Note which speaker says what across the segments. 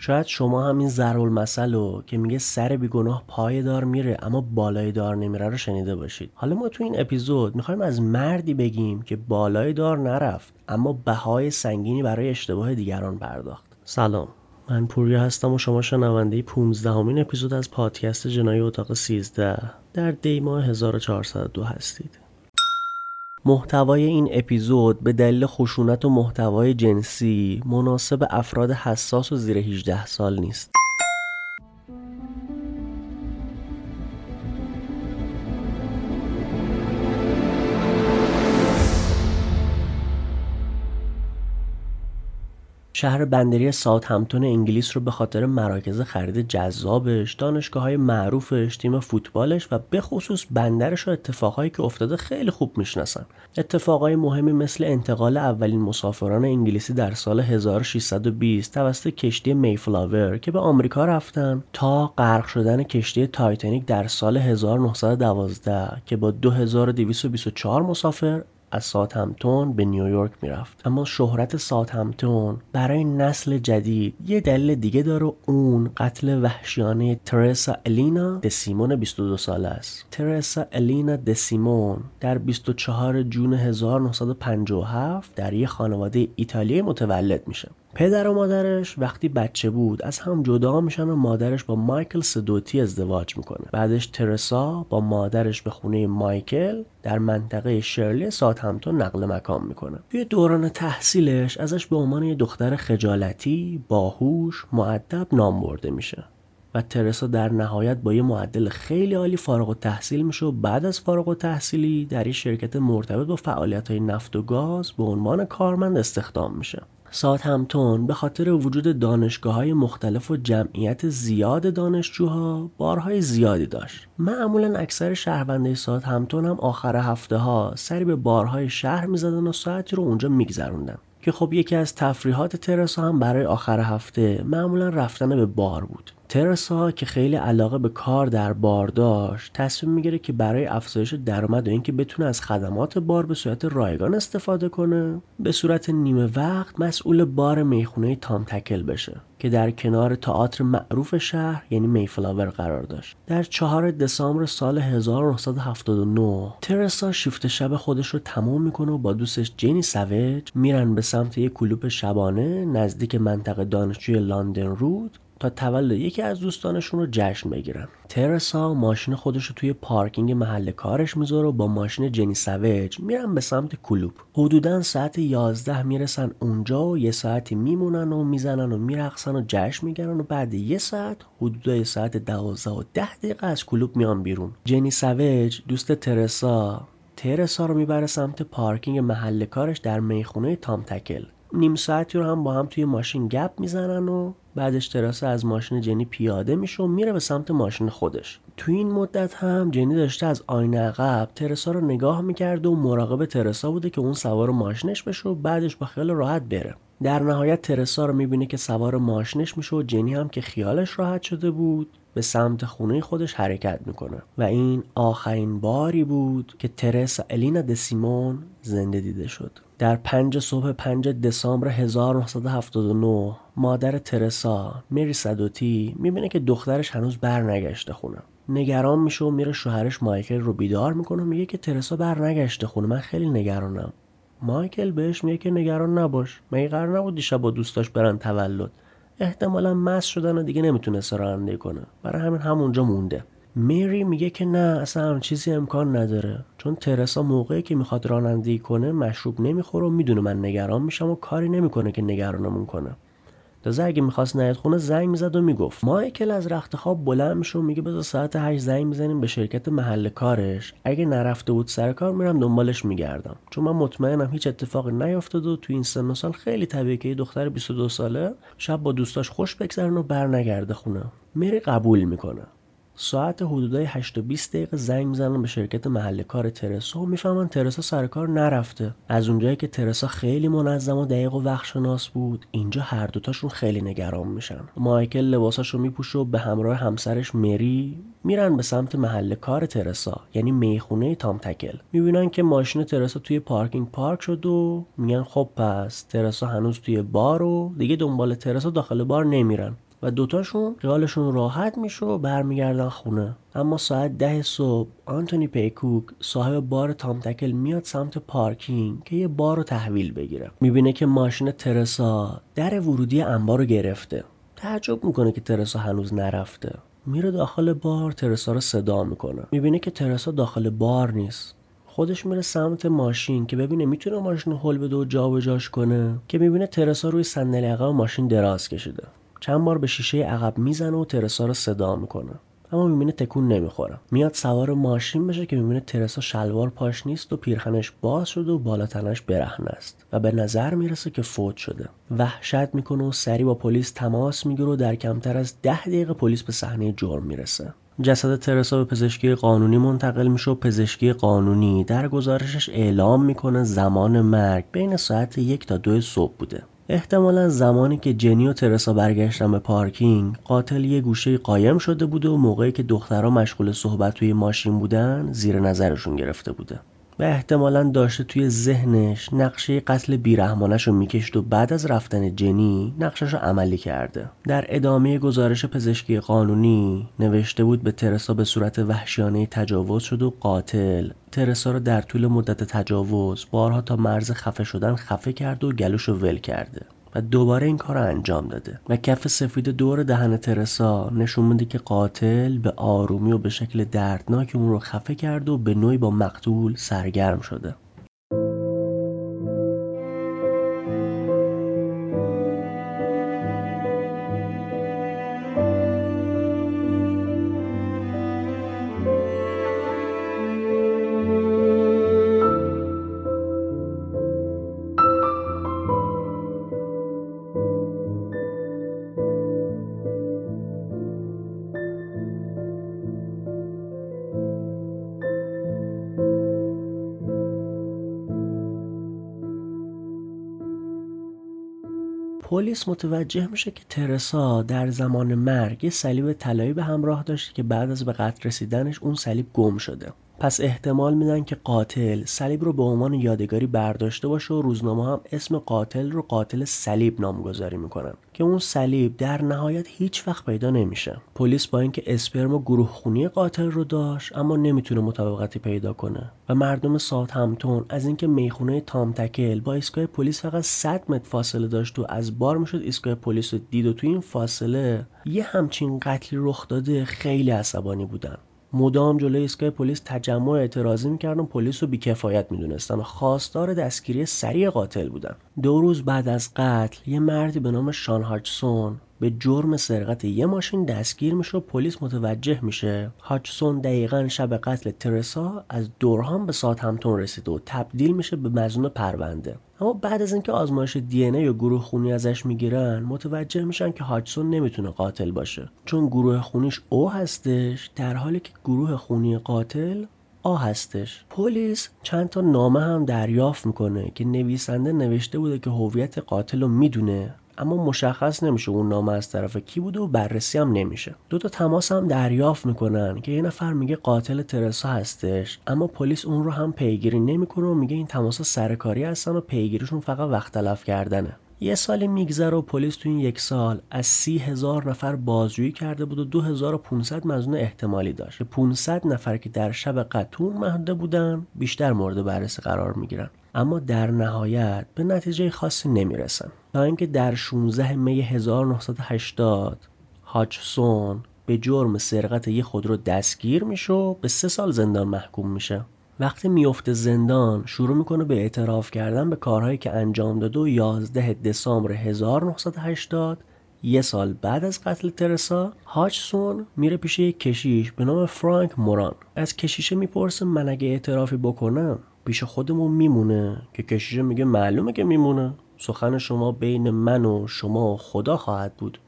Speaker 1: شاید شما هم این ضرب رو که میگه سر بیگناه پای دار میره اما بالای دار نمیره رو شنیده باشید. حالا ما تو این اپیزود می‌خوایم از مردی بگیم که بالای دار نرفت اما بهای سنگینی برای اشتباه دیگران پرداخت. سلام. من پوریا هستم و شما شنونده 15 همین اپیزود از پادکست جنایی اتاق 13 در دی ماه 1402 هستید. محتوای این اپیزود به دلیل خشونت و محتوای جنسی مناسب افراد حساس و زیر 18 سال نیست. شهر بندری ساوت همتون انگلیس رو به خاطر مراکز خرید جذابش، دانشگاه های معروفش، تیم فوتبالش و به خصوص بندرش و اتفاقهایی که افتاده خیلی خوب می‌شناسن. اتفاقای مهمی مثل انتقال اولین مسافران انگلیسی در سال 1620 توسط کشتی میفلاور که به آمریکا رفتن تا غرق شدن کشتی تایتانیک در سال 1912 که با 2224 مسافر از ساتمتون به نیویورک می‌رفت. اما شهرت ساتمتون برای نسل جدید یه دلیل دیگه داره. اون قتل وحشیانه ترسا الینا دسیمون 22 ساله است. ترسا الینا دسیمون در 24 جون 1957 در یه خانواده ایتالیایی متولد میشه. پدر و مادرش وقتی بچه بود از هم جدا میشن و مادرش با مایکل سدوتی ازدواج می‌کنه. بعدش ترسا با مادرش به خونه مایکل در منطقه شرلی سات همتون نقل مکان می‌کنه. توی دوران تحصیلش ازش به عنوان یه دختر خجالتی باهوش معدب نام برده میشه. و ترسا در نهایت با یه معدل خیلی عالی فارغ و تحصیل میشه و بعد از فارغ و تحصیلی در یه شرکت مرتبط با فعالیت های نفت و گاز به عنوان کارمند استخدام میشه. سات همتون به خاطر وجود دانشگاه های مختلف و جمعیت زیاد دانشجوها بارهای زیادی داشت. معمولا اکثر شهرونده سات همتون هم آخر هفته ها سری به بارهای شهر می‌زدن و ساعتی رو اونجا میگذروندن. که خب یکی از تفریحات ترسا هم برای آخر هفته معمولا رفتن به بار بود. ترسا که خیلی علاقه به کار در بار داشت تصمیم می‌گیره که برای افزایش درآمد و اینکه بتونه از خدمات بار به صورت رایگان استفاده کنه به صورت نیمه وقت مسئول بار می‌خونه تام تکل بشه که در کنار تئاتر معروف شهر یعنی میفلاور قرار داشت. در چهار دسامبر سال 1979 ترسا شیفت شب خودش رو تمام می‌کنه و با دوستش جینی سوج میرن به سمت یک کلوپ شبانه نزدیک منطقه دانشجوی لندن رود. تا تولد یکی از دوستانشون رو جشن بگیرن. ترسا ماشین خودش رو توی پارکینگ محل کارش می‌ذاره و با ماشین جنی سوج میرن به سمت کلوب. حدودا ساعت 11 می‌رسن اونجا و یه ساعتی میمونن و می‌زنن و میرقصن و جشن می‌گیرن و بعد یه ساعت حدودا ساعت 12 و 10 دقیقه از کلوب میان بیرون. جنی سوج دوست ترسا ترسا رو می‌بره سمت پارکینگ محل کارش در می‌خونه تام تکل نیم ساعتی رو هم با هم توی ماشین گپ می‌زنن و بعدش تراسه از ماشین جنی پیاده میشه و میره به سمت ماشین خودش. تو این مدت هم جنی داشته از آینه عقب ترسا رو نگاه می‌کرده و مراقب ترسا بوده که اون سوار ماشینش بشه و بعدش با خیال راحت بره. در نهایت ترسا رو می‌بینه که سوار ماشینش میشه و جنی هم که خیالش راحت شده بود به سمت خونه خودش حرکت می‌کنه. و این آخرین باری بود که ترسا الینا دسیمون زنده دیده شد. در پنج صبح پنج دسامبر 1979 مادر ترسا میری صدوتی می‌بینه که دخترش هنوز برنگشته خونه. نگران میشه و میره شوهرش مایکل رو بیدار می‌کنه و میگه که ترسا برنگشته خونه. من خیلی نگرانم. مایکل بهش میگه که نگران نباش. مگه قرار نبود دیشب با دوستاش برن تولد؟ احتمالا مس شدن و دیگه نمی‌تونسته رانندگی کنه. برای همین همونجا مونده. میری میگه که نه اصلا هم چیزی امکان نداره. چون ترسا موقعی که می‌خواد رانندگی کنه مشروب نمی‌خوره و می‌دونه من نگران میشم و کاری نمی‌کنه که نگرانمون کنه. تازه اگه می‌خواست نیاد خونه زنگ می‌زد و می‌گفت. مایکل از رخت خواب بلند میشه و میگه بذار ساعت هشت زنگ می‌زنیم به شرکت محل کارش. اگه نرفته بود سر کار میرم دنبالش میگردم. چون من مطمئنم هیچ اتفاقی نیافتاد و تو این سن سال خیلی طبیعیه که یه دختر 22 ساله شب با دوستاش خوش بگذرن و برنگرده خونه. میری قبول می‌کنه. ساعت حدودای 8 و 20 دقیقه زنگ می‌زنن به شرکت محل کار ترسا و می‌فهمن ترسا سر کار نرفته. از اونجایی که ترسا خیلی منظم و دقیق و وقت شناس بود اینجا هر دوتاشون خیلی نگران میشن. مایکل لباساشو میپوشه و به همراه همسرش مری میرن به سمت محل کار ترسا یعنی می‌خونه تام تکل. می‌بینن که ماشین ترسا توی پارکینگ پارک شد و میگن خب پس ترسا هنوز توی بار و دیگه دنبال ترسا داخل بار نمیرن. و دوتاشون خیالشون راحت میشه و برمیگردن خونه. اما ساعت ده صبح آنتونی پیکوک صاحب بار تامتکل میاد سمت پارکینگ که یه بار رو تحویل بگیره. می‌بینه که ماشین ترسا در ورودی انبار رو گرفته. تعجب می‌کنه که ترسا هنوز نرفته. میره داخل بار ترسا رو صدا می‌کنه. می‌بینه که ترسا داخل بار نیست. خودش میره سمت ماشین که ببینه می‌تونه ماشین هل بده و جابجاش کنه که می‌بینه ترسا روی صندلی عقب ماشین دراز کشیده. چند بار به شیشه عقب می‌زنه و ترسا رو صدا می‌کنه. اما می‌بینه تکون نمی‌خوره. میاد سوار ماشین بشه که می‌بینه ترسا شلوار پاش نیست و پیرخنش باز شده و بالا تنش برهنه است و به نظر می‌رسه که فوت شده. وحشت می‌کنه و سری با پلیس تماس می‌گیره و در کمتر از ده دقیقه پلیس به صحنه جرم می‌رسه. جسد ترسا به پزشکی قانونی منتقل میشه و پزشکی قانونی در گزارشش اعلام می‌کنه زمان مرگ بین ساعت یک تا دو صبح بوده. احتمالا زمانی که جنی و ترسا برگشتن به پارکینگ قاتل یه گوشه قایم شده بوده و موقعی که دخترها مشغول صحبت توی ماشین بودن زیر نظرشون گرفته بوده. و احتمالا داشته توی ذهنش نقشه قتل بیرحمانش رو میکشت و بعد از رفتن جنی نقشش رو عملی کرده. در ادامه گزارش پزشکی قانونی نوشته بود به ترسا به صورت وحشیانه تجاوز شد و قاتل ترسا رو در طول مدت تجاوز بارها تا مرز خفه شدن خفه کرده و گلوش رو ول کرده. و دوباره این کار رو انجام داده. و کف سفید دور دهن ترسا نشون میده که قاتل به آرومی و به شکل دردناک اون رو خفه کرده و به نوعی با مقتول سرگرم شده. پلیس متوجه میشه که ترسا در زمان مرگ صلیب طلایی به همراه داشته که بعد از به قتل رسیدنش اون صلیب گم شده. پس احتمال میدن که قاتل صلیب رو به عنوان یادگاری برداشته باشه و روزنامه هم اسم قاتل رو قاتل صلیب نامگذاری می‌کنن. که اون صلیب در نهایت هیچ وقت پیدا نمیشه. پلیس با اینکه اسپرم و گروه خونی قاتل رو داشت اما نمی‌تونه مطابقتی پیدا کنه. و مردم ساعت همتون از اینکه می‌خونه تامتکل با ایستگاه پلیس فقط 100 متر فاصله داشت و از بار می‌شد ایستگاه پلیس رو دید و تو این فاصله یه همچین قتلی رخ داده خیلی عصبانی بودن. مدام جلوی ایستگاه پلیس تجمع اعتراضی می‌کردن پلیس رو بیکفایت می‌دونستن و خواستار دستگیری سریع قاتل بودن دو روز بعد از قتل یه مردی به نام شان هاچسون به جرم سرقت یه ماشین دستگیر میشه و پلیس متوجه میشه. هاچسون دقیقا شب قتل ترسا از دورهام به ساعت همتون رسیده و تبدیل میشه به مزنون پرونده. اما بعد از اینکه آزمایش دی ای و گروه خونی ازش می‌گیرن متوجه میشن که هاچسون نمی‌تونه قاتل باشه. چون گروه خونیش او هستش در حالی که گروه خونی قاتل آ هستش. پلیس چند تا نامه هم دریافت می‌کنه که نویسنده نوشته بوده که هویت قاتل رو می‌دونه اما مشخص نمیشه اون نامه از طرف کی بوده و بررسی هم نمیشه. دو تا تماس هم دریافت می‌کنن که یه نفر میگه قاتل ترسا هستش اما پلیس اون رو هم پیگیری نمی‌کنه و میگه این تماس سرکاری هستن و پیگیریشون فقط وقت تلف کردنه. یه سالی میگذره و پلیس تو این یک سال از سی هزار نفر بازجویی کرده بود و 2500 مزنون احتمالی داشت. که 500 نفر که در شب قتون محده بودن بیشتر مورد بررسی قرار می‌گیرن. اما در نهایت به نتیجه خاصی نمی‌رسن. تا اینکه در 16 می 1980 هاچسون به جرم سرقت یه خودرو دستگیر میشه و به سه سال زندان محکوم میشه. وقتی میفته زندان شروع می‌کنه به اعتراف کردن به کارهایی که انجام داده و 11 دسامبر 1980 یه سال بعد از قتل ترسا هاچسون میره پیش یک کشیش به نام فرانک موران. از کشیشه می‌پرسه من اگه اعترافی بکنم پیش خودمون میمونه؟ که کشیشه میگه معلومه که میمونه. سخن شما بین من و شما و خدا خواهد بود.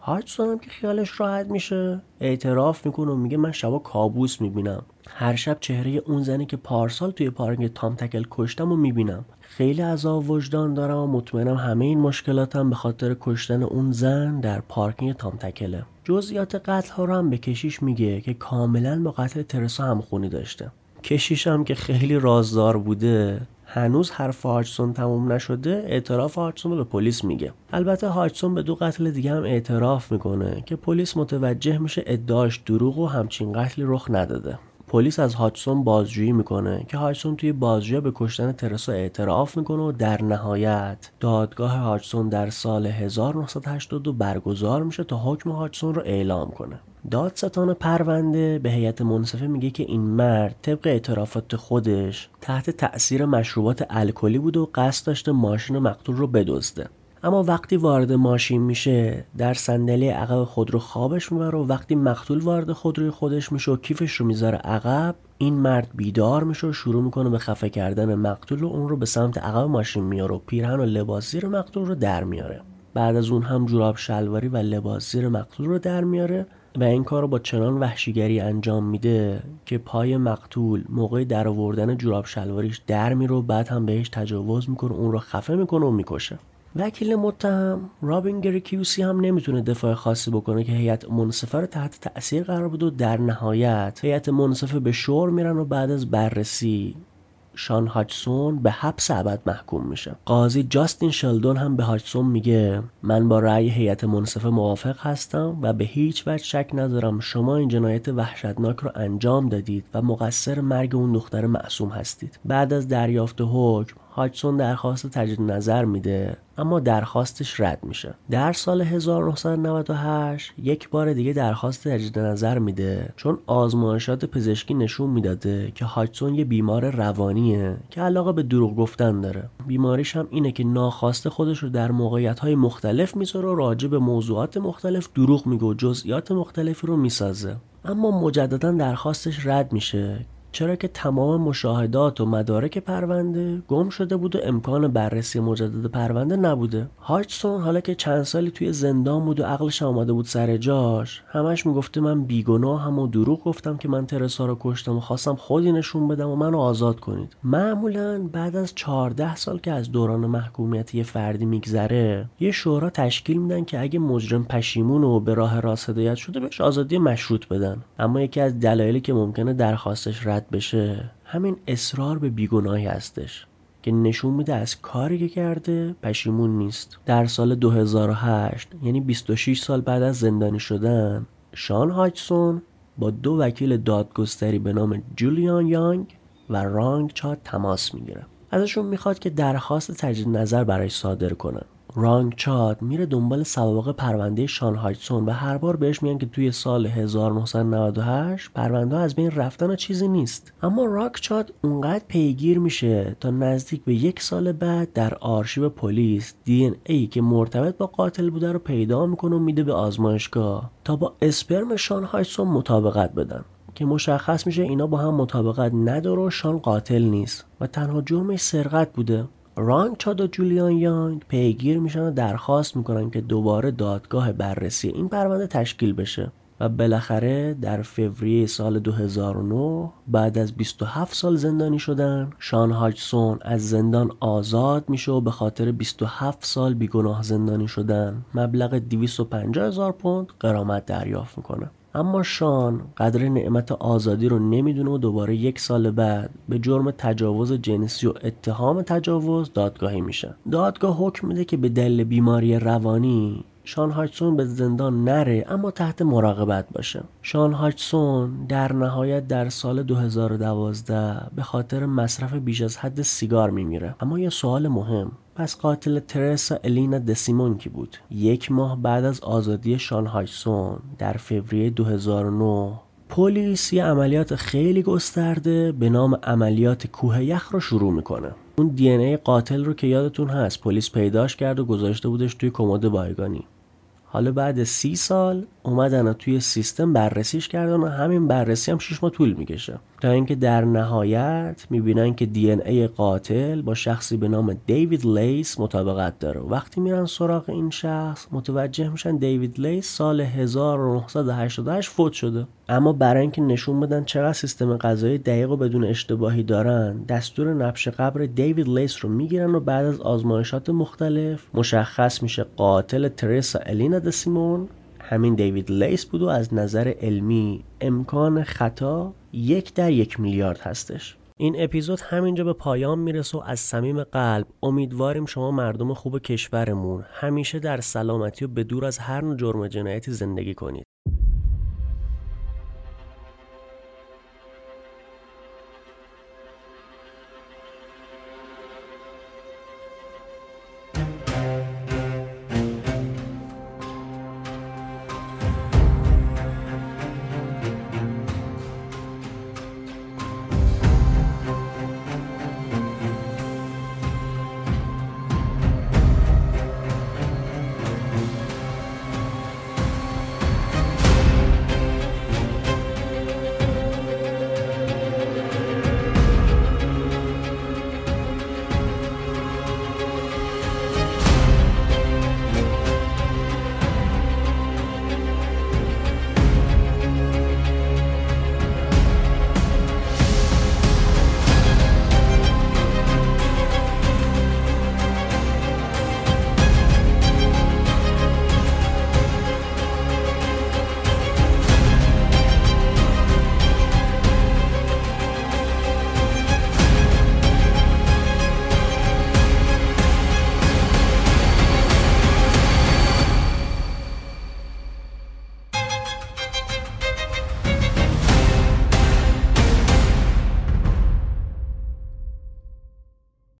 Speaker 1: هاچسون هم که خیالش راحت میشه اعتراف می‌کنه و میگه من شبا کابوس می‌بینم. هر شب چهره اون زنی که پارسال توی پارک تام تکل کشتم و می‌بینم. خیلی عذاب وجدان دارم و مطمئنم همه این مشکلاتم به خاطر کشتن اون زن در پارکینگ تام تکله. جزئیات قتل ها رو هم به کشیش میگه که کاملا با قتل ترسا همخونی داشته. کشیشم که خیلی رازدار بوده هنوز حرف هاچسون تموم نشده اعتراف هاچسون رو به پلیس میگه. البته هاچسون به دو قتل دیگه هم اعتراف می‌کنه که پلیس متوجه میشه ادعاش دروغ و همچین قتلی رخ نداده. پلیس از هاچسون بازجویی می‌کنه که هاچسون توی بازجویی به کشتن ترسا اعتراف می‌کنه و در نهایت دادگاه هاچسون در سال 1982 برگزار میشه تا حکم هاچسون رو اعلام کنه. دادستان پرونده به هیئت منصفه میگه که این مرد طبق اعترافات خودش تحت تأثیر مشروبات الکلی بود و قصد داشته ماشین مقتول رو بدزده. اما وقتی وارد ماشین میشه در صندلی عقب خودرو خوابش می‌بره و وقتی مقتول وارد خودروی خودش میشه و کیفش رو می‌ذاره عقب این مرد بیدار میشه و شروع می‌کنه به خفه کردن مقتول و اون رو به سمت عقب ماشین میاره و پیرهن و لباس زیر مقتول رو در میاره. بعد از اون هم جوراب شلواری و لباس زیر مقتول رو در میاره و این کار رو با چنان وحشیگری انجام میده که پای مقتول موقع در آوردن جوراب شلواریش در میره و بعد هم بهش تجاوز می‌کنه اون رو خفه می‌کنه و می‌کشه. وکیل متهم رابین گریکیوسی هم نمی‌تونه دفاع خاصی بکنه که هیئت منصفه رو تحت تأثیر قرار بده و در نهایت هیئت منصفه به شور میرن و بعد از بررسی شان هاچسون به حبس ابد محکوم میشه. قاضی جاستین شلدون هم به هاچسون میگه من با رأی هیئت منصفه موافق هستم و به هیچ وجه شک ندارم شما این جنایت وحشتناک رو انجام دادید و مقصر مرگ اون دختر معصوم هستید. بعد از دریافت حکم هاچسون درخواست تجدید نظر میده اما درخواستش رد میشه. در سال 1998 یک بار دیگه درخواست تجدید نظر میده چون آزمایشات پزشکی نشون می‌داده که هاچسون یه بیمار روانیه که علاقه به دروغ گفتن داره. بیماریش هم اینه که ناخواسته خودش رو در موقعیت های مختلف می‌ذاره و راجع به موضوعات مختلف دروغ میگه و جزئیات مختلفی رو می‌سازه. اما مجددا درخواستش رد میشه چرا که تمام مشاهدات و مدارک پرونده گم شده بود و امکان بررسی مجدد پرونده نبوده. هاچسون حالا که چند سالی توی زندان بود و عقلش آماده بود سر جاش همش می‌گفته من بیگناه هم و دروغ گفتم که من ترسا رو کشتم و خواستم خودی نشون بدم و منو آزاد کنید. معمولا بعد از 14 سال که از دوران محکومیت یه فردی میگذره یه شورا تشکیل میدن که اگه مجرم پشیمون و به راه راست هدایت شده بهش آزادی مشروط بدن. اما یکی از دلایلی که ممکنه درخواستش رد بشه همین اصرار به بیگناهی هستش که نشون میده از کاری که کرده پشیمون نیست. در سال 2008 یعنی 26 سال بعد از زندانی شدن شان هاچسون با دو وکیل دادگستری به نام جولیان یانگ و رانگ چاد تماس می‌گیره. ازشون می‌خواد که درخواست تجدید نظر برای صادر کنن. رانگ چاد میره دنبال سوابق پرونده شان هایتسون و هر بار بهش میگن که توی سال 1998 پرونده از بین رفتن چیزی نیست. اما راک چاد اونقدر پیگیر میشه تا نزدیک به یک سال بعد در آرشیو پلیس دی ای که مرتبط با قاتل بوده رو پیدا می‌کنه و میده به آزمایشگاه تا با اسپرم شان هایتسون مطابقت بدن که مشخص میشه اینا با هم مطابقت نداره و شان قاتل نیست و تنها جرمش سرقت بوده. رانگ چاد و جولیان یانگ پیگیر میشن و درخواست می‌کنن که دوباره دادگاه بررسی این پرونده تشکیل بشه. و بالاخره در فوریه سال 2009 بعد از 27 سال زندانی شدن شان هاجسون از زندان آزاد میشه و به خاطر 27 سال بیگناه زندانی شدن مبلغ 250 هزار پوند قرامت دریافت می‌کنه. اما شان قدر نعمت آزادی رو نمی‌دونه و دوباره یک سال بعد به جرم تجاوز جنسی و اتهام تجاوز دادگاهی میشه دادگاه حکم میده که به دلیل بیماری روانی شان هاچسون به زندان نره اما تحت مراقبت باشه. شان هاچسون در نهایت در سال 2012 به خاطر مصرف بیش از حد سیگار میمیره. اما یه سوال مهم. پس قاتل ترسا الینا دسیمون کی بود؟ یک ماه بعد از آزادی شان هایسون در فوریه 2009 پلیس یه عملیات خیلی گسترده به نام عملیات کوه یخ رو شروع می‌کنه. اون دی ای قاتل رو که یادتون هست پلیس پیداش کرد و گذاشته بودش توی کمد بایگانی. حالا بعد سی سال اومدن توی سیستم بررسیش کردن و همین بررسی هم 6 ماه طول می‌کشه. تا اینکه در نهایت می‌بینن که دی ای قاتل با شخصی به نام دیوید لیس مطابقت داره. وقتی میرن سراغ این شخص متوجه میشن دیوید لیس سال 1988 فوت شده. اما برای اینکه نشون بدن چقدر سیستم غذایی دقیق و بدون اشتباهی دارن دستور نبش قبر دیوید لیس رو می‌گیرن و بعد از آزمایشات مختلف مشخص میشه قاتل ترسا الینا دسیمون همین دیوید لیس بود و از نظر علمی امکان خطا یک در یک میلیارد هستش. این اپیزود همینجا به پایان می‌رسه و از صمیم قلب امیدواریم شما مردم خوب کشورمون همیشه در سلامتی و به دور از هر نوع جرم جنایتی زندگی کنید.